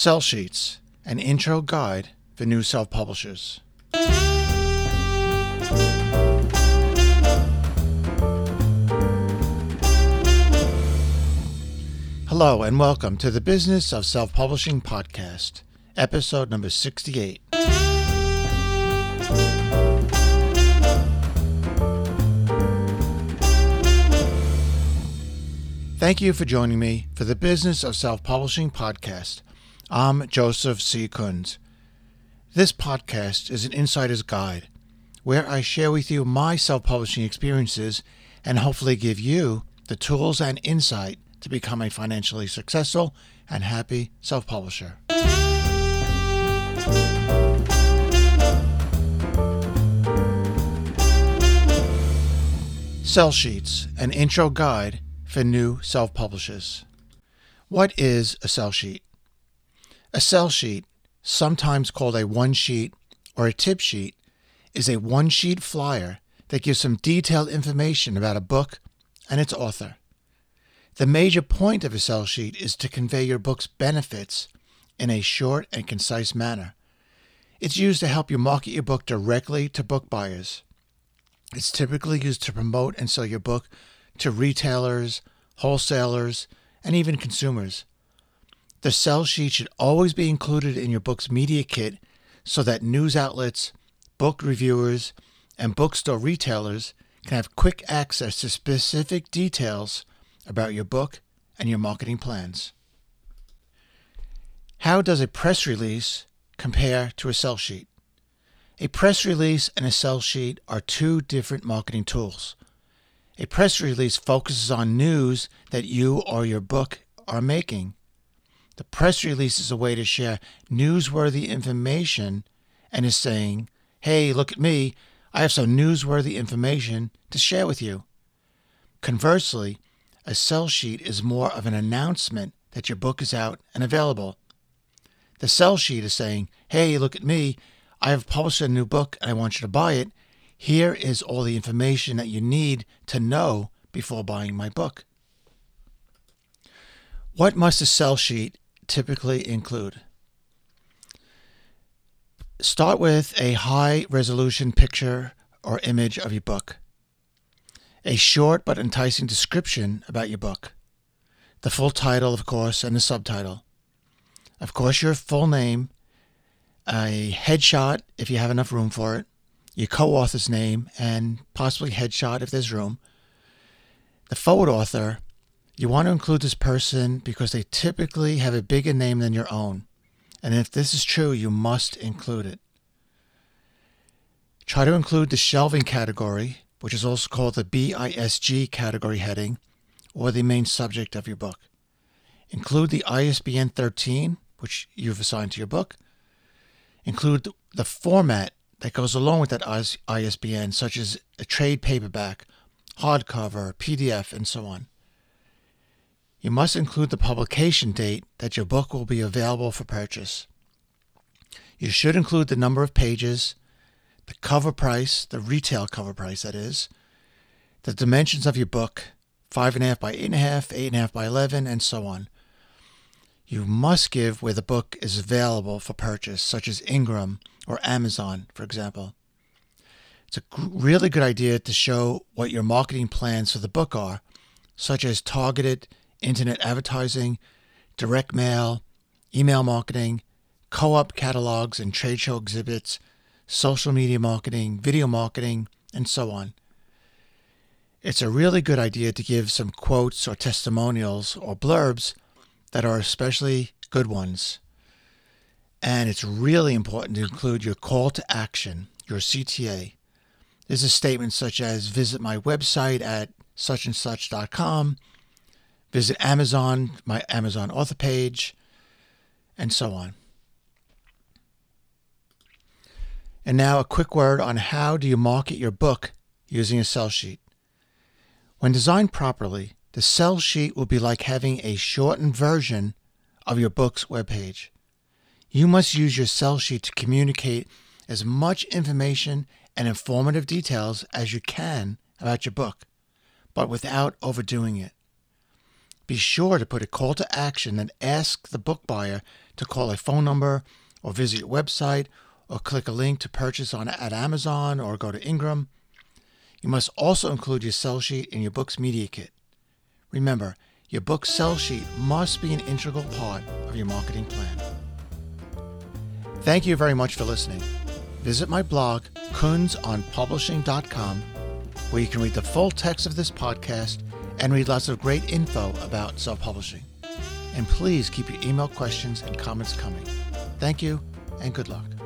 Sell Sheets, an intro guide for new self publishers. Hello, and welcome to the Business of Self Publishing podcast, episode number 68. Thank you for joining me for the Business of Self Publishing podcast. I'm Joseph C. Kunz. This podcast is an insider's guide where I share with you my self publishing experiences and hopefully give you the tools and insight to become a financially successful and happy self publisher. Sell Sheets, an intro guide for new self publishers. What is a sell sheet? A sell sheet, sometimes called a one sheet or a tip sheet, is a one sheet flyer that gives some detailed information about a book and its author. The major point of a sell sheet is to convey your book's benefits in a short and concise manner. It's used to help you market your book directly to book buyers. It's typically used to promote and sell your book to retailers, wholesalers, and even consumers. The sell sheet should always be included in your book's media kit so that news outlets, book reviewers, and bookstore retailers can have quick access to specific details about your book and your marketing plans. How does a press release compare to a sell sheet? A press release and a sell sheet are two different marketing tools. A press release focuses on news that you or your book are making. The press release is a way to share newsworthy information and is saying, hey, look at me, I have some newsworthy information to share with you. Conversely, a sell sheet is more of an announcement that your book is out and available. The sell sheet is saying, hey, look at me, I have published a new book and I want you to buy it. Here is all the information that you need to know before buying my book. What must a sell sheet typically include? Start with a high resolution picture or image of your book, a short but enticing description about your book, the full title, of course, and the subtitle. Of course, your full name, a headshot if you have enough room for it, your co author's name, and possibly headshot if there's room. The foreword author, you want to include this person because they typically have a bigger name than your own. And if this is true, you must include it. Try to include the shelving category, which is also called the BISG category heading, or the main subject of your book. Include the ISBN 13, which you've assigned to your book. Include the format that goes along with that ISBN, such as a trade paperback, hardcover, PDF, and so on. You must include the publication date that your book will be available for purchase. You should include the number of pages, the cover price, the retail cover price, that is, the dimensions of your book, 5.5 by 8.5, 8.5 by 11, and so on. You must give where the book is available for purchase, such as Ingram or Amazon, for example. It's a really good idea to show what your marketing plans for the book are, such as targeted internet advertising, direct mail, email marketing, co op catalogs and trade show exhibits, social media marketing, video marketing, and so on. It's a really good idea to give some quotes or testimonials or blurbs that are especially good ones. And it's really important to include your call to action, your CTA. There's a statement such as visit my website at such and such.com, visit Amazon, my Amazon author page, and so on. And now a quick word on how do you market your book using a sell sheet. When designed properly, the sell sheet will be like having a shortened version of your book's webpage. You must use your sell sheet to communicate as much information and informative details as you can about your book, but without overdoing it. Be sure to put a call to action and ask the book buyer to call a phone number or visit your website or click a link to purchase on at Amazon or go to Ingram. You must also include your sell sheet in your book's media kit. Remember, your book sell sheet must be an integral part of your marketing plan. Thank you very much for listening. Visit my blog, kunzonpublishing.com, where you can read the full text of this podcast and read lots of great info about self publishing. And please keep your email questions and comments coming. Thank you and good luck.